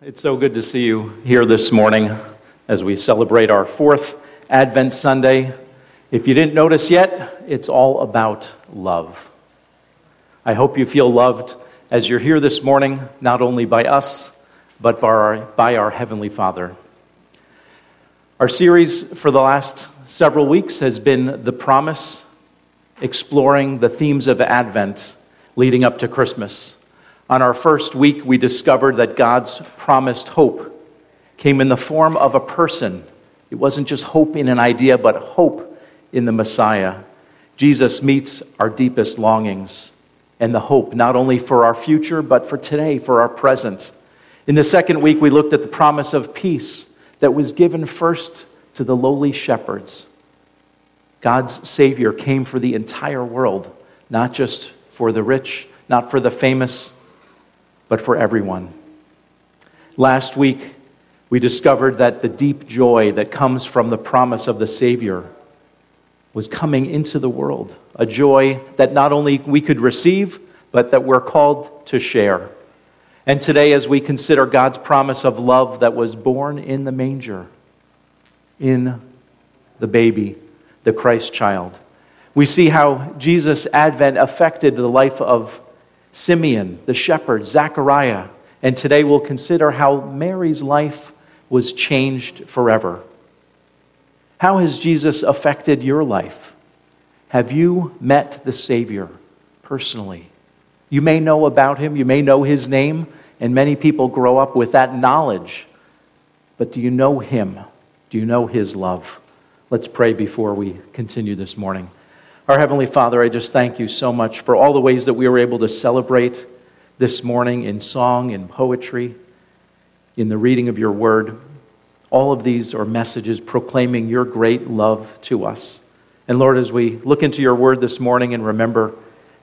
It's so good to see you here this morning as we celebrate our fourth Advent Sunday. If you didn't notice yet, it's all about love. I hope you feel loved as you're here this morning, not only by us, but by our, by our Heavenly Father. Our series for the last several weeks has been The Promise, exploring the themes of Advent leading up to Christmas. On our first week, we discovered that God's promised hope came in the form of a person. It wasn't just hope in an idea, but hope in the Messiah. Jesus meets our deepest longings and the hope not only for our future, but for today, for our present. In the second week, we looked at the promise of peace that was given first to the lowly shepherds. God's Savior came for the entire world, not just for the rich, not for the famous, but for everyone. Last week, we discovered that the deep joy that comes from the promise of the Savior was coming into the world, a joy that not only we could receive, but that we're called to share. And today, as we consider God's promise of love that was born in the manger, in the baby, the Christ child, we see how Jesus' advent affected the life of Simeon, the shepherd, Zechariah, and today we'll consider how Mary's life was changed forever. How has Jesus affected your life? Have you met the Savior personally? You may know about him, you may know his name, and many people grow up with that knowledge. But do you know him? Do you know his love? Let's pray before we continue this morning. Our Heavenly Father, I just thank you so much for all the ways that we were able to celebrate this morning in song, in poetry, in the reading of your word. All of these are messages proclaiming your great love to us. And Lord, as we look into your word this morning and remember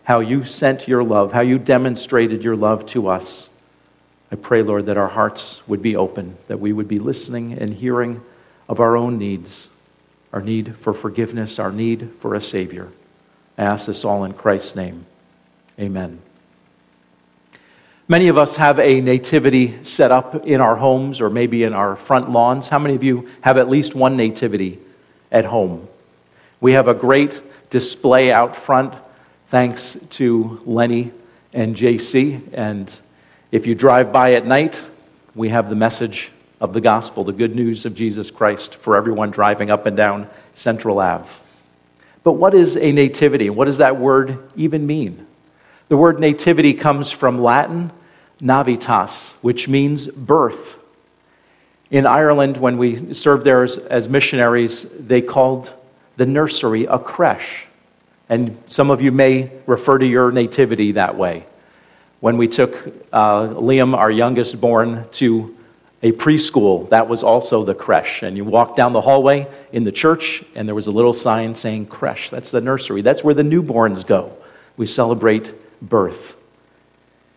how you sent your love, how you demonstrated your love to us, I pray, Lord, that our hearts would be open, that we would be listening and hearing of our own needs our need for forgiveness, our need for a Savior. I ask this all in Christ's name. Amen. Many of us have a nativity set up in our homes or maybe in our front lawns. How many of you have at least one nativity at home? We have a great display out front thanks to Lenny and JC. And if you drive by at night, we have the message of the gospel, the good news of Jesus Christ for everyone driving up and down Central Ave. But what is a nativity? What does that word even mean? The word nativity comes from Latin nativitas, which means birth. In Ireland, when we served there as, as missionaries, they called the nursery a creche. And some of you may refer to your nativity that way. When we took uh, Liam, our youngest born, to a preschool that was also the creche. And you walk down the hallway in the church, and there was a little sign saying creche. That's the nursery. That's where the newborns go. We celebrate birth.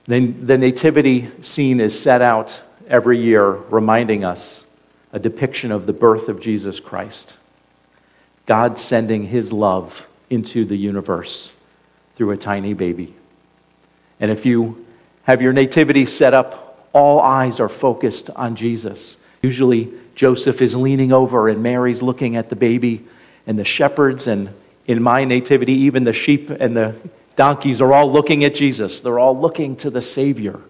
Then the nativity scene is set out every year, reminding us a depiction of the birth of Jesus Christ. God sending his love into the universe through a tiny baby. And if you have your nativity set up all eyes are focused on Jesus. Usually, Joseph is leaning over and Mary's looking at the baby, and the shepherds, and in my nativity, even the sheep and the donkeys are all looking at Jesus. They're all looking to the Savior.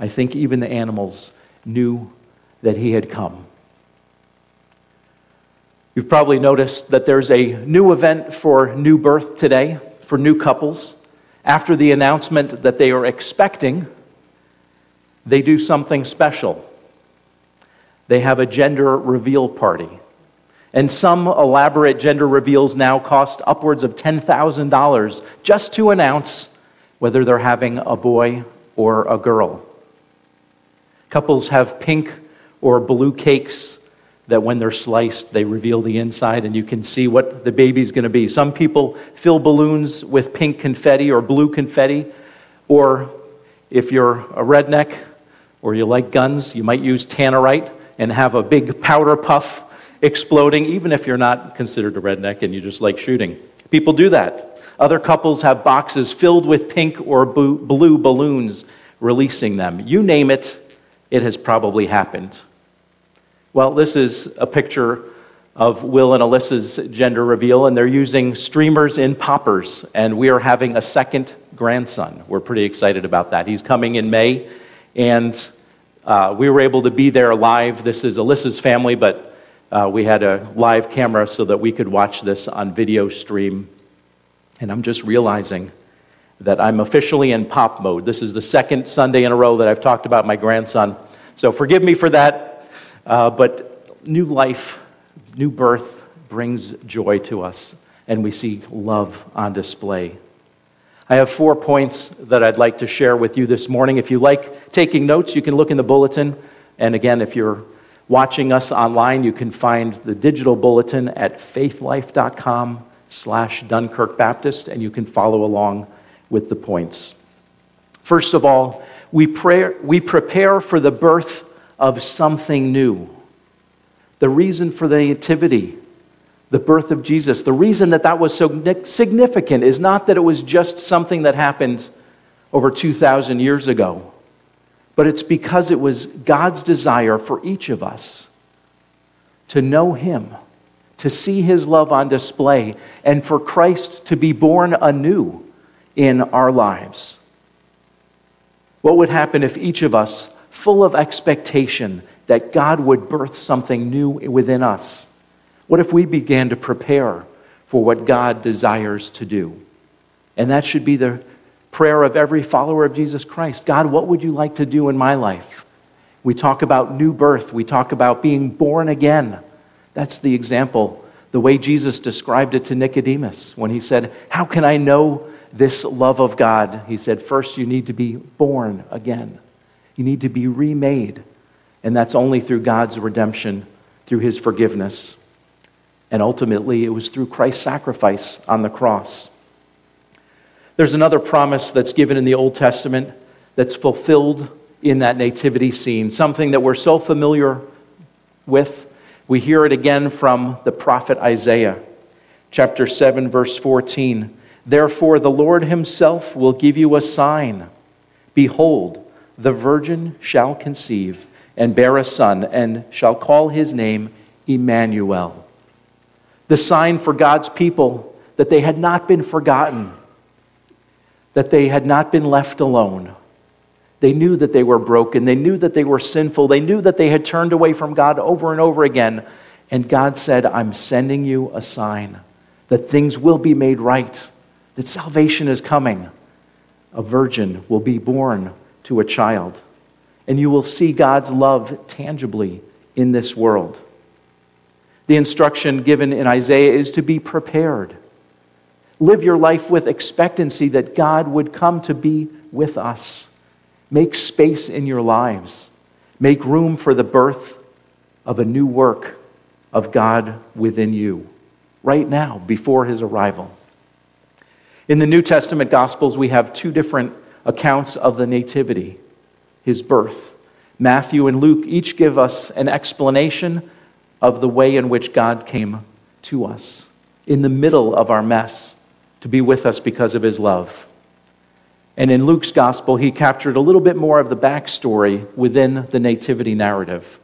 I think even the animals knew that he had come. You've probably noticed that there's a new event for new birth today for new couples. After the announcement that they are expecting, they do something special. They have a gender reveal party. And some elaborate gender reveals now cost upwards of $10,000 just to announce whether they're having a boy or a girl. Couples have pink or blue cakes that when they're sliced, they reveal the inside and you can see what the baby's going to be. Some people fill balloons with pink confetti or blue confetti, or if you're a redneck, or you like guns, you might use tannerite and have a big powder puff exploding, even if you're not considered a redneck and you just like shooting. People do that. Other couples have boxes filled with pink or blue balloons, releasing them. You name it, it has probably happened. Well, this is a picture of Will and Alyssa's gender reveal, and they're using streamers in poppers, and we are having a second grandson. We're pretty excited about that. He's coming in May, and uh, we were able to be there live. This is Alyssa's family, but uh, we had a live camera so that we could watch this on video stream. And I'm just realizing that I'm officially in pop mode. This is the second Sunday in a row that I've talked about my grandson. So forgive me for that, uh, but new life new birth brings joy to us, and we see love on display. I have four points that I'd like to share with you this morning. If you like taking notes, you can look in the bulletin. And again, if you're watching us online, you can find the digital bulletin at faithlife.com slash Dunkirk Baptist, and you can follow along with the points. First of all, we, pray, we prepare for the birth of something new the reason for the nativity, the birth of Jesus, the reason that that was so significant is not that it was just something that happened over 2,000 years ago, but it's because it was God's desire for each of us to know Him, to see His love on display, and for Christ to be born anew in our lives. What would happen if each of us, full of expectation, that God would birth something new within us? What if we began to prepare for what God desires to do? And that should be the prayer of every follower of Jesus Christ God, what would you like to do in my life? We talk about new birth, we talk about being born again. That's the example, the way Jesus described it to Nicodemus when he said, How can I know this love of God? He said, First, you need to be born again, you need to be remade. And that's only through God's redemption, through his forgiveness. And ultimately, it was through Christ's sacrifice on the cross. There's another promise that's given in the Old Testament that's fulfilled in that nativity scene, something that we're so familiar with. We hear it again from the prophet Isaiah, chapter 7, verse 14. Therefore, the Lord himself will give you a sign. Behold, the virgin shall conceive and bear a son, and shall call his name Emmanuel. The sign for God's people that they had not been forgotten, that they had not been left alone. They knew that they were broken. They knew that they were sinful. They knew that they had turned away from God over and over again. And God said, I'm sending you a sign that things will be made right, that salvation is coming. A virgin will be born to a child and you will see God's love tangibly in this world. The instruction given in Isaiah is to be prepared. Live your life with expectancy that God would come to be with us. Make space in your lives. Make room for the birth of a new work of God within you right now before his arrival. In the New Testament Gospels, we have two different accounts of the Nativity his birth. Matthew and Luke each give us an explanation of the way in which God came to us in the middle of our mess to be with us because of his love. And in Luke's gospel, he captured a little bit more of the backstory within the nativity narrative.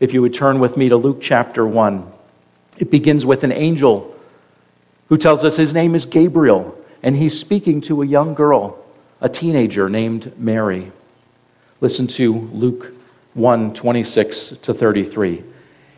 If you would turn with me to Luke chapter 1, it begins with an angel who tells us his name is Gabriel, and he's speaking to a young girl, a teenager named Mary. Listen to Luke 1 26 to 33.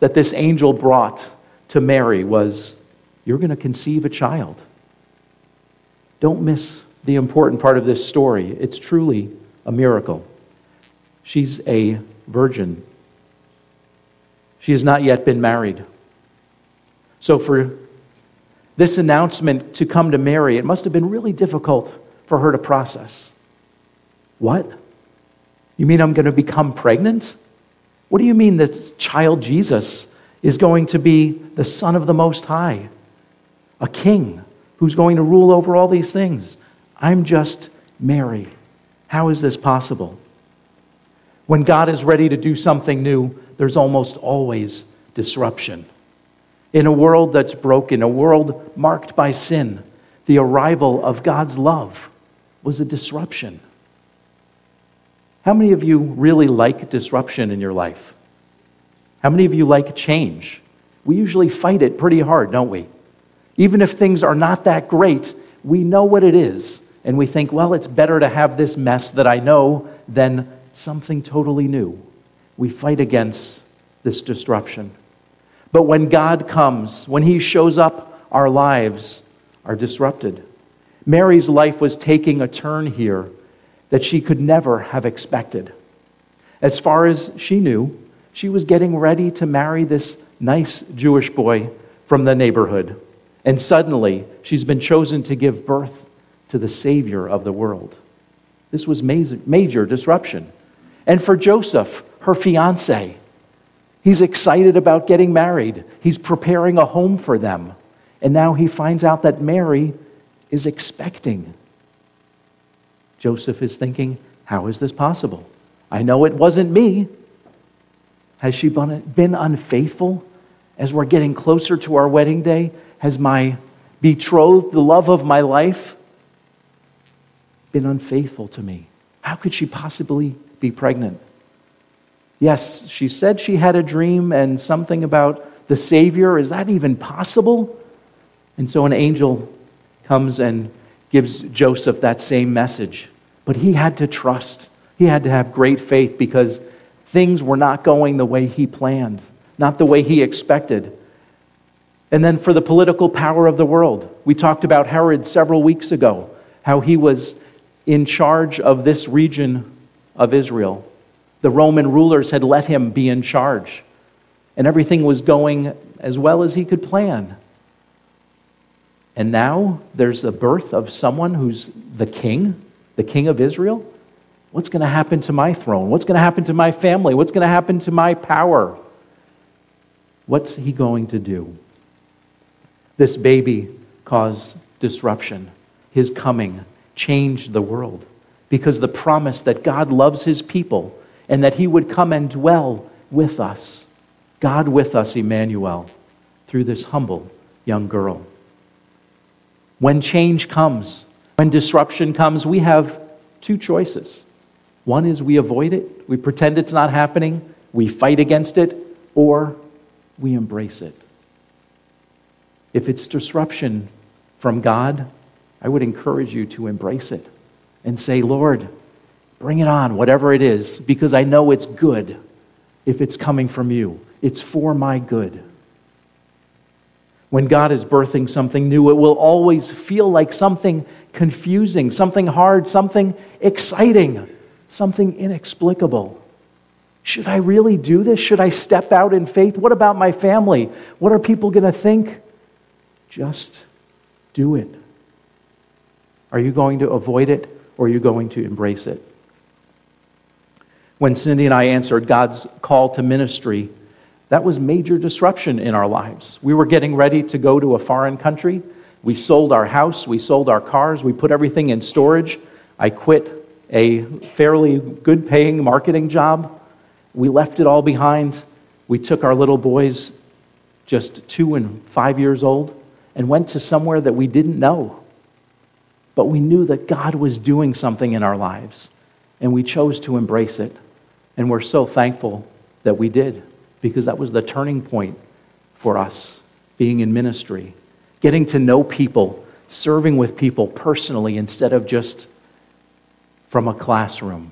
that this angel brought to Mary was You're going to conceive a child. Don't miss the important part of this story. It's truly a miracle. She's a virgin. She has not yet been married. So, for this announcement to come to Mary, it must have been really difficult for her to process. What? You mean I'm going to become pregnant? What do you mean this child Jesus is going to be the Son of the Most High, a king who's going to rule over all these things? I'm just Mary. How is this possible? When God is ready to do something new, there's almost always disruption. In a world that's broken, a world marked by sin, the arrival of God's love was a disruption. How many of you really like disruption in your life? How many of you like change? We usually fight it pretty hard, don't we? Even if things are not that great, we know what it is, and we think, well, it's better to have this mess that I know than something totally new. We fight against this disruption. But when God comes, when He shows up, our lives are disrupted. Mary's life was taking a turn here that she could never have expected. As far as she knew, she was getting ready to marry this nice Jewish boy from the neighborhood. And suddenly, she's been chosen to give birth to the Savior of the world. This was major, major disruption. And for Joseph, her fiance, he's excited about getting married. He's preparing a home for them. And now he finds out that Mary is expecting. Joseph is thinking, How is this possible? I know it wasn't me. Has she been unfaithful as we're getting closer to our wedding day? Has my betrothed, the love of my life, been unfaithful to me? How could she possibly be pregnant? Yes, she said she had a dream and something about the Savior. Is that even possible? And so an angel comes and gives Joseph that same message. But he had to trust, he had to have great faith because things were not going the way he planned, not the way he expected. And then for the political power of the world, we talked about Herod several weeks ago, how he was in charge of this region of Israel. The Roman rulers had let him be in charge, and everything was going as well as he could plan. And now there's a birth of someone who's the king, the king of Israel. What's going to happen to my throne? What's going to happen to my family? What's going to happen to my power? What's he going to do? This baby caused disruption. His coming changed the world because the promise that God loves his people and that he would come and dwell with us, God with us, Emmanuel, through this humble young girl. When change comes, when disruption comes, we have two choices. One is we avoid it, we pretend it's not happening, we fight against it, or we embrace it. If it's disruption from God, I would encourage you to embrace it and say, Lord, bring it on, whatever it is, because I know it's good if it's coming from you. It's for my good. When God is birthing something new, it will always feel like something confusing, something hard, something exciting, something inexplicable. Should I really do this? Should I step out in faith? What about my family? What are people going to think? Just do it. Are you going to avoid it or are you going to embrace it? When Cindy and I answered God's call to ministry, that was major disruption in our lives. We were getting ready to go to a foreign country. We sold our house, we sold our cars, we put everything in storage. I quit a fairly good paying marketing job. We left it all behind. We took our little boys, just two and five years old, and went to somewhere that we didn't know. But we knew that God was doing something in our lives, and we chose to embrace it. And we're so thankful that we did because that was the turning point for us being in ministry, getting to know people, serving with people personally instead of just from a classroom.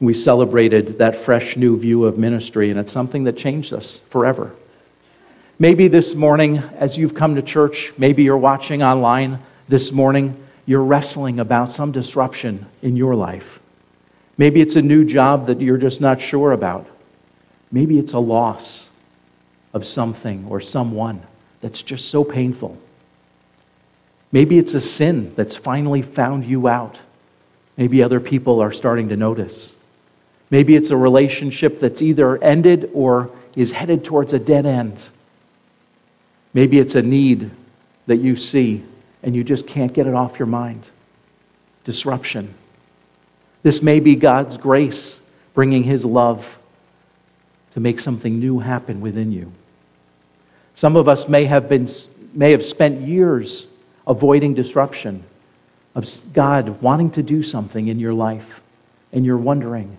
We celebrated that fresh new view of ministry, and it's something that changed us forever. Maybe this morning, as you've come to church, maybe you're watching online this morning, you're wrestling about some disruption in your life. Maybe it's a new job that you're just not sure about. Maybe it's a loss of something or someone that's just so painful. Maybe it's a sin that's finally found you out. Maybe other people are starting to notice. Maybe it's a relationship that's either ended or is headed towards a dead end. Maybe it's a need that you see and you just can't get it off your mind. Disruption. This may be God's grace bringing His love to make something new happen within you. Some of us may have, been, may have spent years avoiding disruption of God wanting to do something in your life, and you're wondering,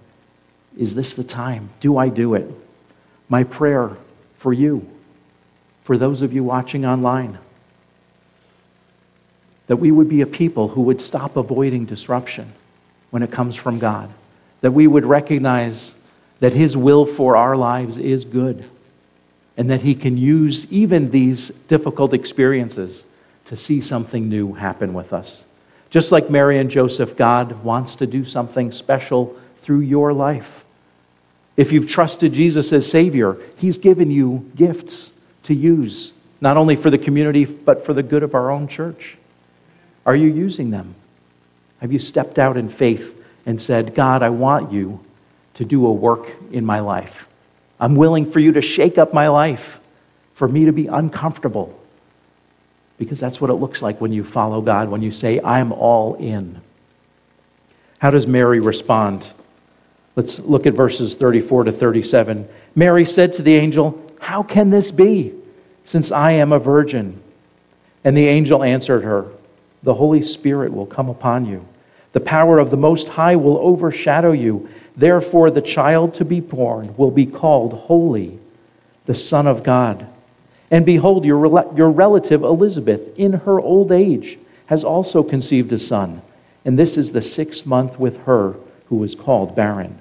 is this the time? Do I do it? My prayer for you, for those of you watching online, that we would be a people who would stop avoiding disruption when it comes from God, that we would recognize that His will for our lives is good, and that He can use even these difficult experiences to see something new happen with us. Just like Mary and Joseph, God wants to do something special through your life. If you've trusted Jesus as Savior, He's given you gifts to use, not only for the community, but for the good of our own church. Are you using them? Have you stepped out in faith and said, God, I want you to do a work in my life? I'm willing for you to shake up my life, for me to be uncomfortable, because that's what it looks like when you follow God, when you say, I'm all in. How does Mary respond? Let's look at verses 34 to 37. Mary said to the angel, How can this be, since I am a virgin? And the angel answered her, The Holy Spirit will come upon you. The power of the Most High will overshadow you. Therefore, the child to be born will be called Holy, the Son of God. And behold, your, your relative Elizabeth, in her old age, has also conceived a son. And this is the sixth month with her who was called barren.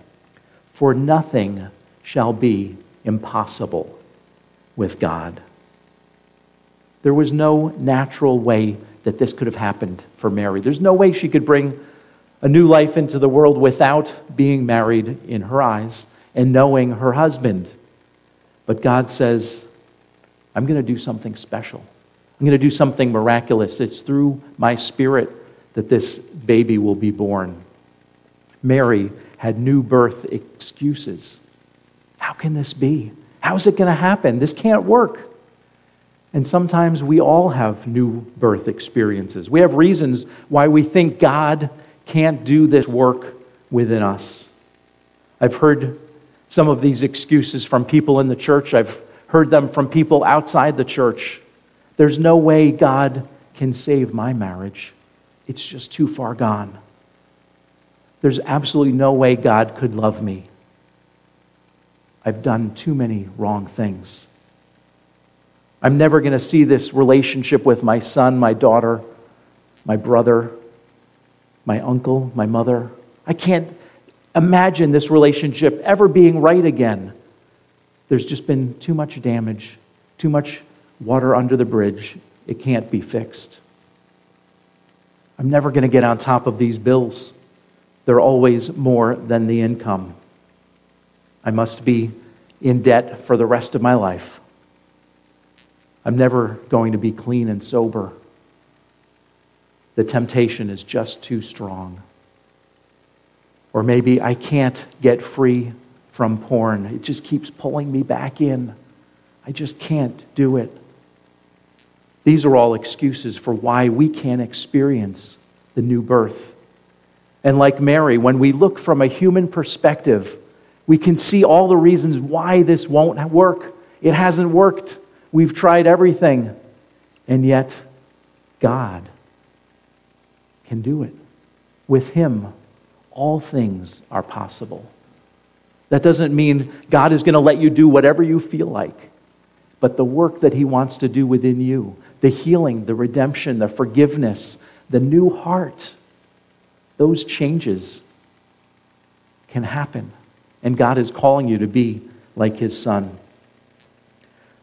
For nothing shall be impossible with God. There was no natural way that this could have happened for Mary. There's no way she could bring a new life into the world without being married in her eyes and knowing her husband. But God says, I'm going to do something special. I'm going to do something miraculous. It's through my spirit that this baby will be born. Mary had new birth excuses. How can this be? How is it going to happen? This can't work. And sometimes we all have new birth experiences. We have reasons why we think God can't do this work within us. I've heard some of these excuses from people in the church. I've heard them from people outside the church. There's no way God can save my marriage, it's just too far gone. There's absolutely no way God could love me. I've done too many wrong things. I'm never going to see this relationship with my son, my daughter, my brother, my uncle, my mother. I can't imagine this relationship ever being right again. There's just been too much damage, too much water under the bridge. It can't be fixed. I'm never going to get on top of these bills. They're always more than the income. I must be in debt for the rest of my life. I'm never going to be clean and sober. The temptation is just too strong. Or maybe I can't get free from porn. It just keeps pulling me back in. I just can't do it. These are all excuses for why we can't experience the new birth. And like Mary, when we look from a human perspective, we can see all the reasons why this won't work. It hasn't worked. We've tried everything. And yet, God can do it. With Him, all things are possible. That doesn't mean God is going to let you do whatever you feel like, but the work that He wants to do within you, the healing, the redemption, the forgiveness, the new heart, those changes can happen. And God is calling you to be like his son.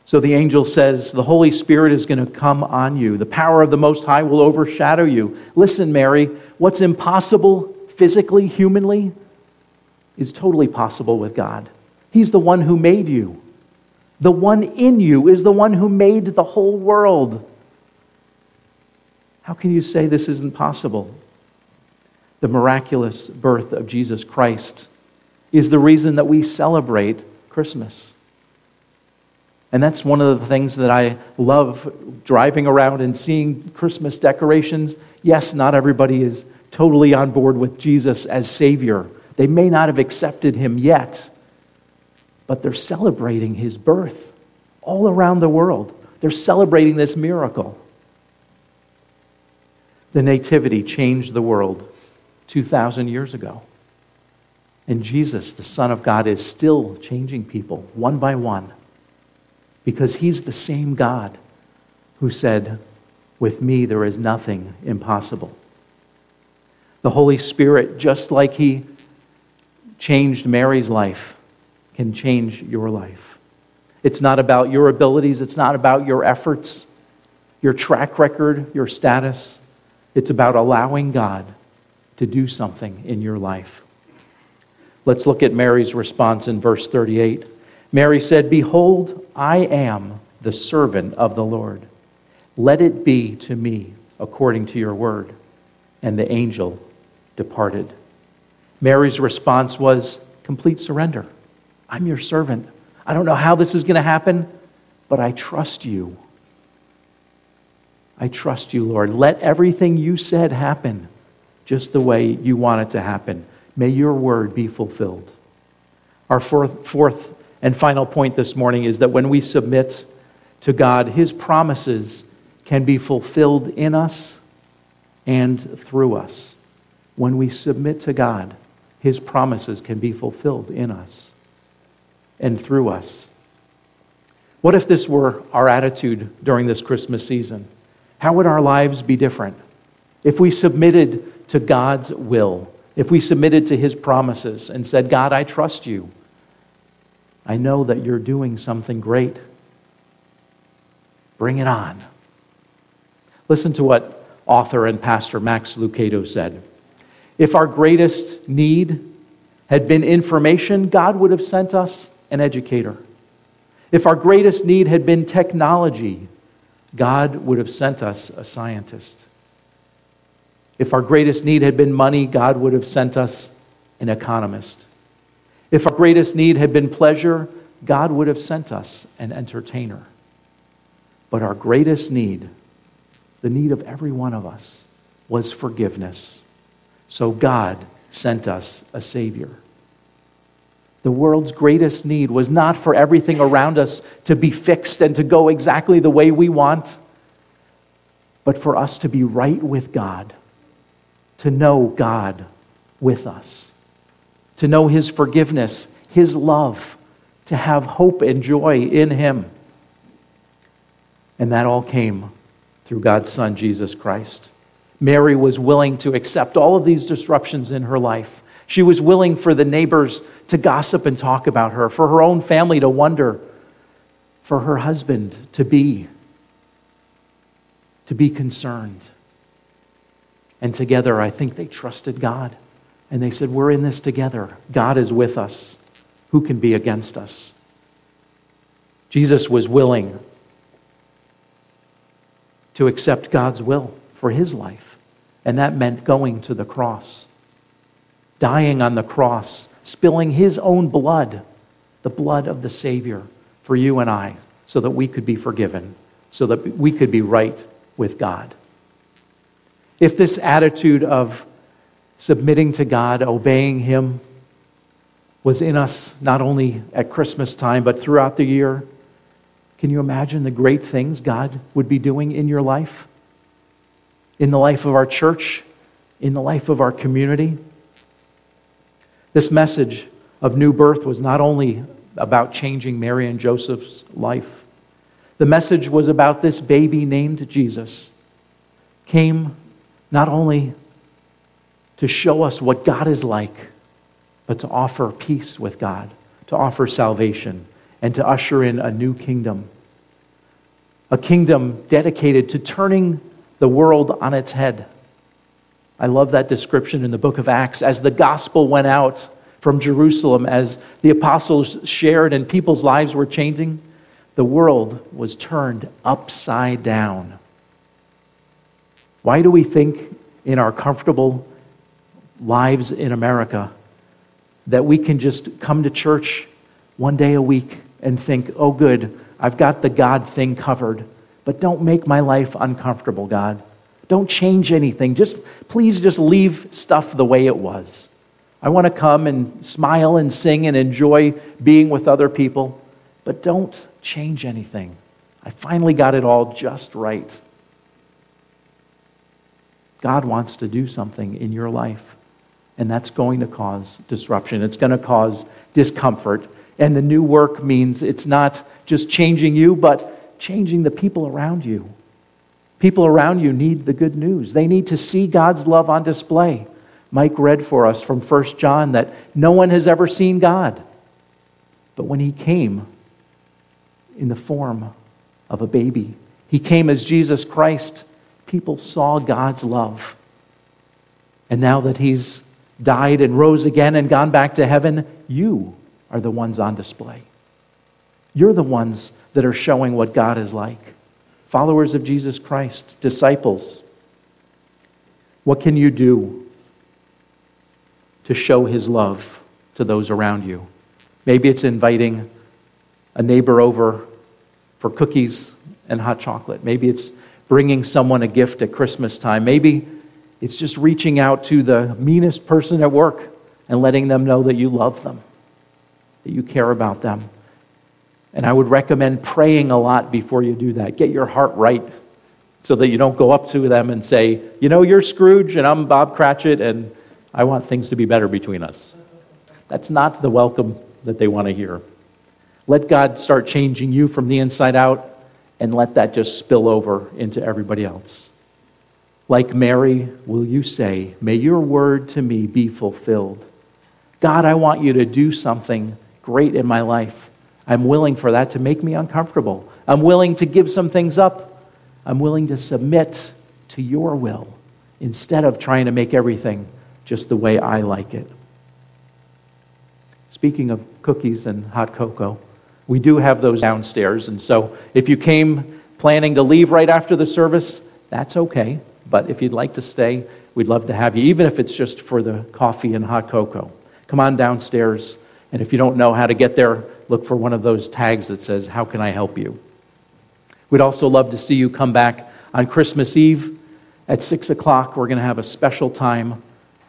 So the angel says, The Holy Spirit is going to come on you. The power of the Most High will overshadow you. Listen, Mary, what's impossible physically, humanly, is totally possible with God. He's the one who made you. The one in you is the one who made the whole world. How can you say this isn't possible? The miraculous birth of Jesus Christ is the reason that we celebrate Christmas. And that's one of the things that I love driving around and seeing Christmas decorations. Yes, not everybody is totally on board with Jesus as Savior. They may not have accepted Him yet, but they're celebrating His birth all around the world. They're celebrating this miracle. The Nativity changed the world 2,000 years ago. And Jesus, the Son of God, is still changing people one by one because he's the same God who said, With me there is nothing impossible. The Holy Spirit, just like he changed Mary's life, can change your life. It's not about your abilities, it's not about your efforts, your track record, your status. It's about allowing God to do something in your life. Let's look at Mary's response in verse 38. Mary said, Behold, I am the servant of the Lord. Let it be to me according to your word. And the angel departed. Mary's response was complete surrender. I'm your servant. I don't know how this is going to happen, but I trust you. I trust you, Lord. Let everything you said happen just the way you want it to happen. May your word be fulfilled. Our fourth, fourth and final point this morning is that when we submit to God, His promises can be fulfilled in us and through us. When we submit to God, His promises can be fulfilled in us and through us. What if this were our attitude during this Christmas season? How would our lives be different? If we submitted to God's will, if we submitted to His promises and said, God, I trust you. I know that you're doing something great. Bring it on. Listen to what author and pastor Max Lucado said. If our greatest need had been information, God would have sent us an educator. If our greatest need had been technology, God would have sent us a scientist. If our greatest need had been money, God would have sent us an economist. If our greatest need had been pleasure, God would have sent us an entertainer. But our greatest need, the need of every one of us, was forgiveness. So God sent us a Savior. The world's greatest need was not for everything around us to be fixed and to go exactly the way we want, but for us to be right with God, to know God with us to know His forgiveness, His love, to have hope and joy in Him. And that all came through God's Son, Jesus Christ. Mary was willing to accept all of these disruptions in her life. She was willing for the neighbors to gossip and talk about her, for her own family to wonder, for her husband to be to be concerned. And together, I think they trusted God. And they said, We're in this together. God is with us. Who can be against us? Jesus was willing to accept God's will for his life. And that meant going to the cross, dying on the cross, spilling his own blood, the blood of the Savior, for you and I, so that we could be forgiven, so that we could be right with God. If this attitude of submitting to God, obeying Him, was in us not only at Christmas time, but throughout the year. Can you imagine the great things God would be doing in your life? In the life of our church? In the life of our community? This message of new birth was not only about changing Mary and Joseph's life, the message was about this baby named Jesus came not only to show us what God is like, but to offer peace with God, to offer salvation, and to usher in a new kingdom. A kingdom dedicated to turning the world on its head. I love that description in the book of Acts as the gospel went out from Jerusalem, as the apostles shared and people's lives were changing, the world was turned upside down. Why do we think in our comfortable lives in America that we can just come to church one day a week and think, oh, good, I've got the God thing covered, but don't make my life uncomfortable, God. Don't change anything. Just please just leave stuff the way it was. I want to come and smile and sing and enjoy being with other people, but don't change anything. I finally got it all just right. God wants to do something in your life, and that's going to cause disruption. It's going to cause discomfort. And the new work means it's not just changing you, but changing the people around you. People around you need the good news. They need to see God's love on display. Mike read for us from 1 John that no one has ever seen God. But when he came in the form of a baby, he came as Jesus Christ, people saw God's love. And now that he's died and rose again and gone back to heaven, you are the ones on display. You're the ones that are showing what God is like followers of Jesus Christ, disciples. What can you do to show his love to those around you? Maybe it's inviting a neighbor over for cookies and hot chocolate. Maybe it's bringing someone a gift at Christmas time. Maybe it's just reaching out to the meanest person at work and letting them know that you love them, that you care about them. And I would recommend praying a lot before you do that. Get your heart right so that you don't go up to them and say, You know, you're Scrooge and I'm Bob Cratchit and I want things to be better between us. That's not the welcome that they want to hear. Let God start changing you from the inside out and let that just spill over into everybody else. Like Mary, will you say, May your word to me be fulfilled? God, I want you to do something great in my life. I'm willing for that to make me uncomfortable. I'm willing to give some things up. I'm willing to submit to your will instead of trying to make everything just the way I like it. Speaking of cookies and hot cocoa, we do have those downstairs. And so if you came planning to leave right after the service, that's okay. But if you'd like to stay, we'd love to have you, even if it's just for the coffee and hot cocoa. Come on downstairs. And if you don't know how to get there, look for one of those tags that says, How can I help you? We'd also love to see you come back on Christmas Eve at 6 o'clock. We're going to have a special time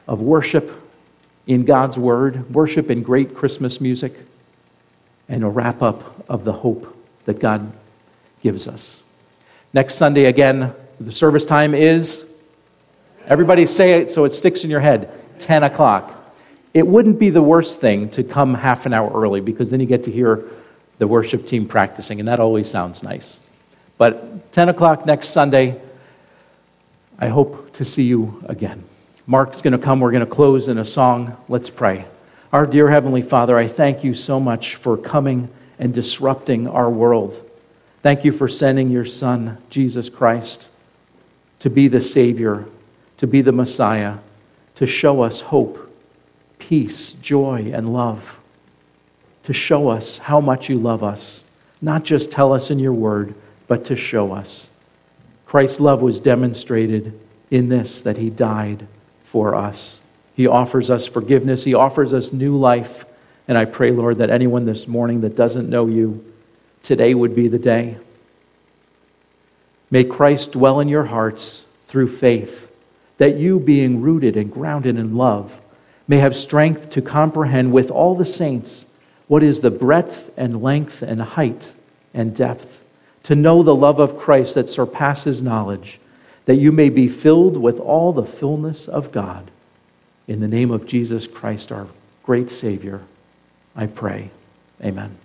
of worship in God's Word, worship in great Christmas music, and a wrap up of the hope that God gives us. Next Sunday, again, the service time is, everybody say it so it sticks in your head 10 o'clock it wouldn't be the worst thing to come half an hour early because then you get to hear the worship team practicing, and that always sounds nice. But 10 o'clock next Sunday, I hope to see you again. Mark's going to come. We're going to close in a song. Let's pray. Our dear Heavenly Father, I thank you so much for coming and disrupting our world. Thank you for sending your Son, Jesus Christ, to be the Savior, to be the Messiah, to show us hope peace, joy, and love to show us how much you love us. Not just tell us in your word, but to show us. Christ's love was demonstrated in this that he died for us. He offers us forgiveness, he offers us new life. And I pray, Lord, that anyone this morning that doesn't know you, today would be the day. May Christ dwell in your hearts through faith, that you, being rooted and grounded in love, may have strength to comprehend with all the saints what is the breadth and length and height and depth, to know the love of Christ that surpasses knowledge, that you may be filled with all the fullness of God. In the name of Jesus Christ, our great Savior, I pray. Amen.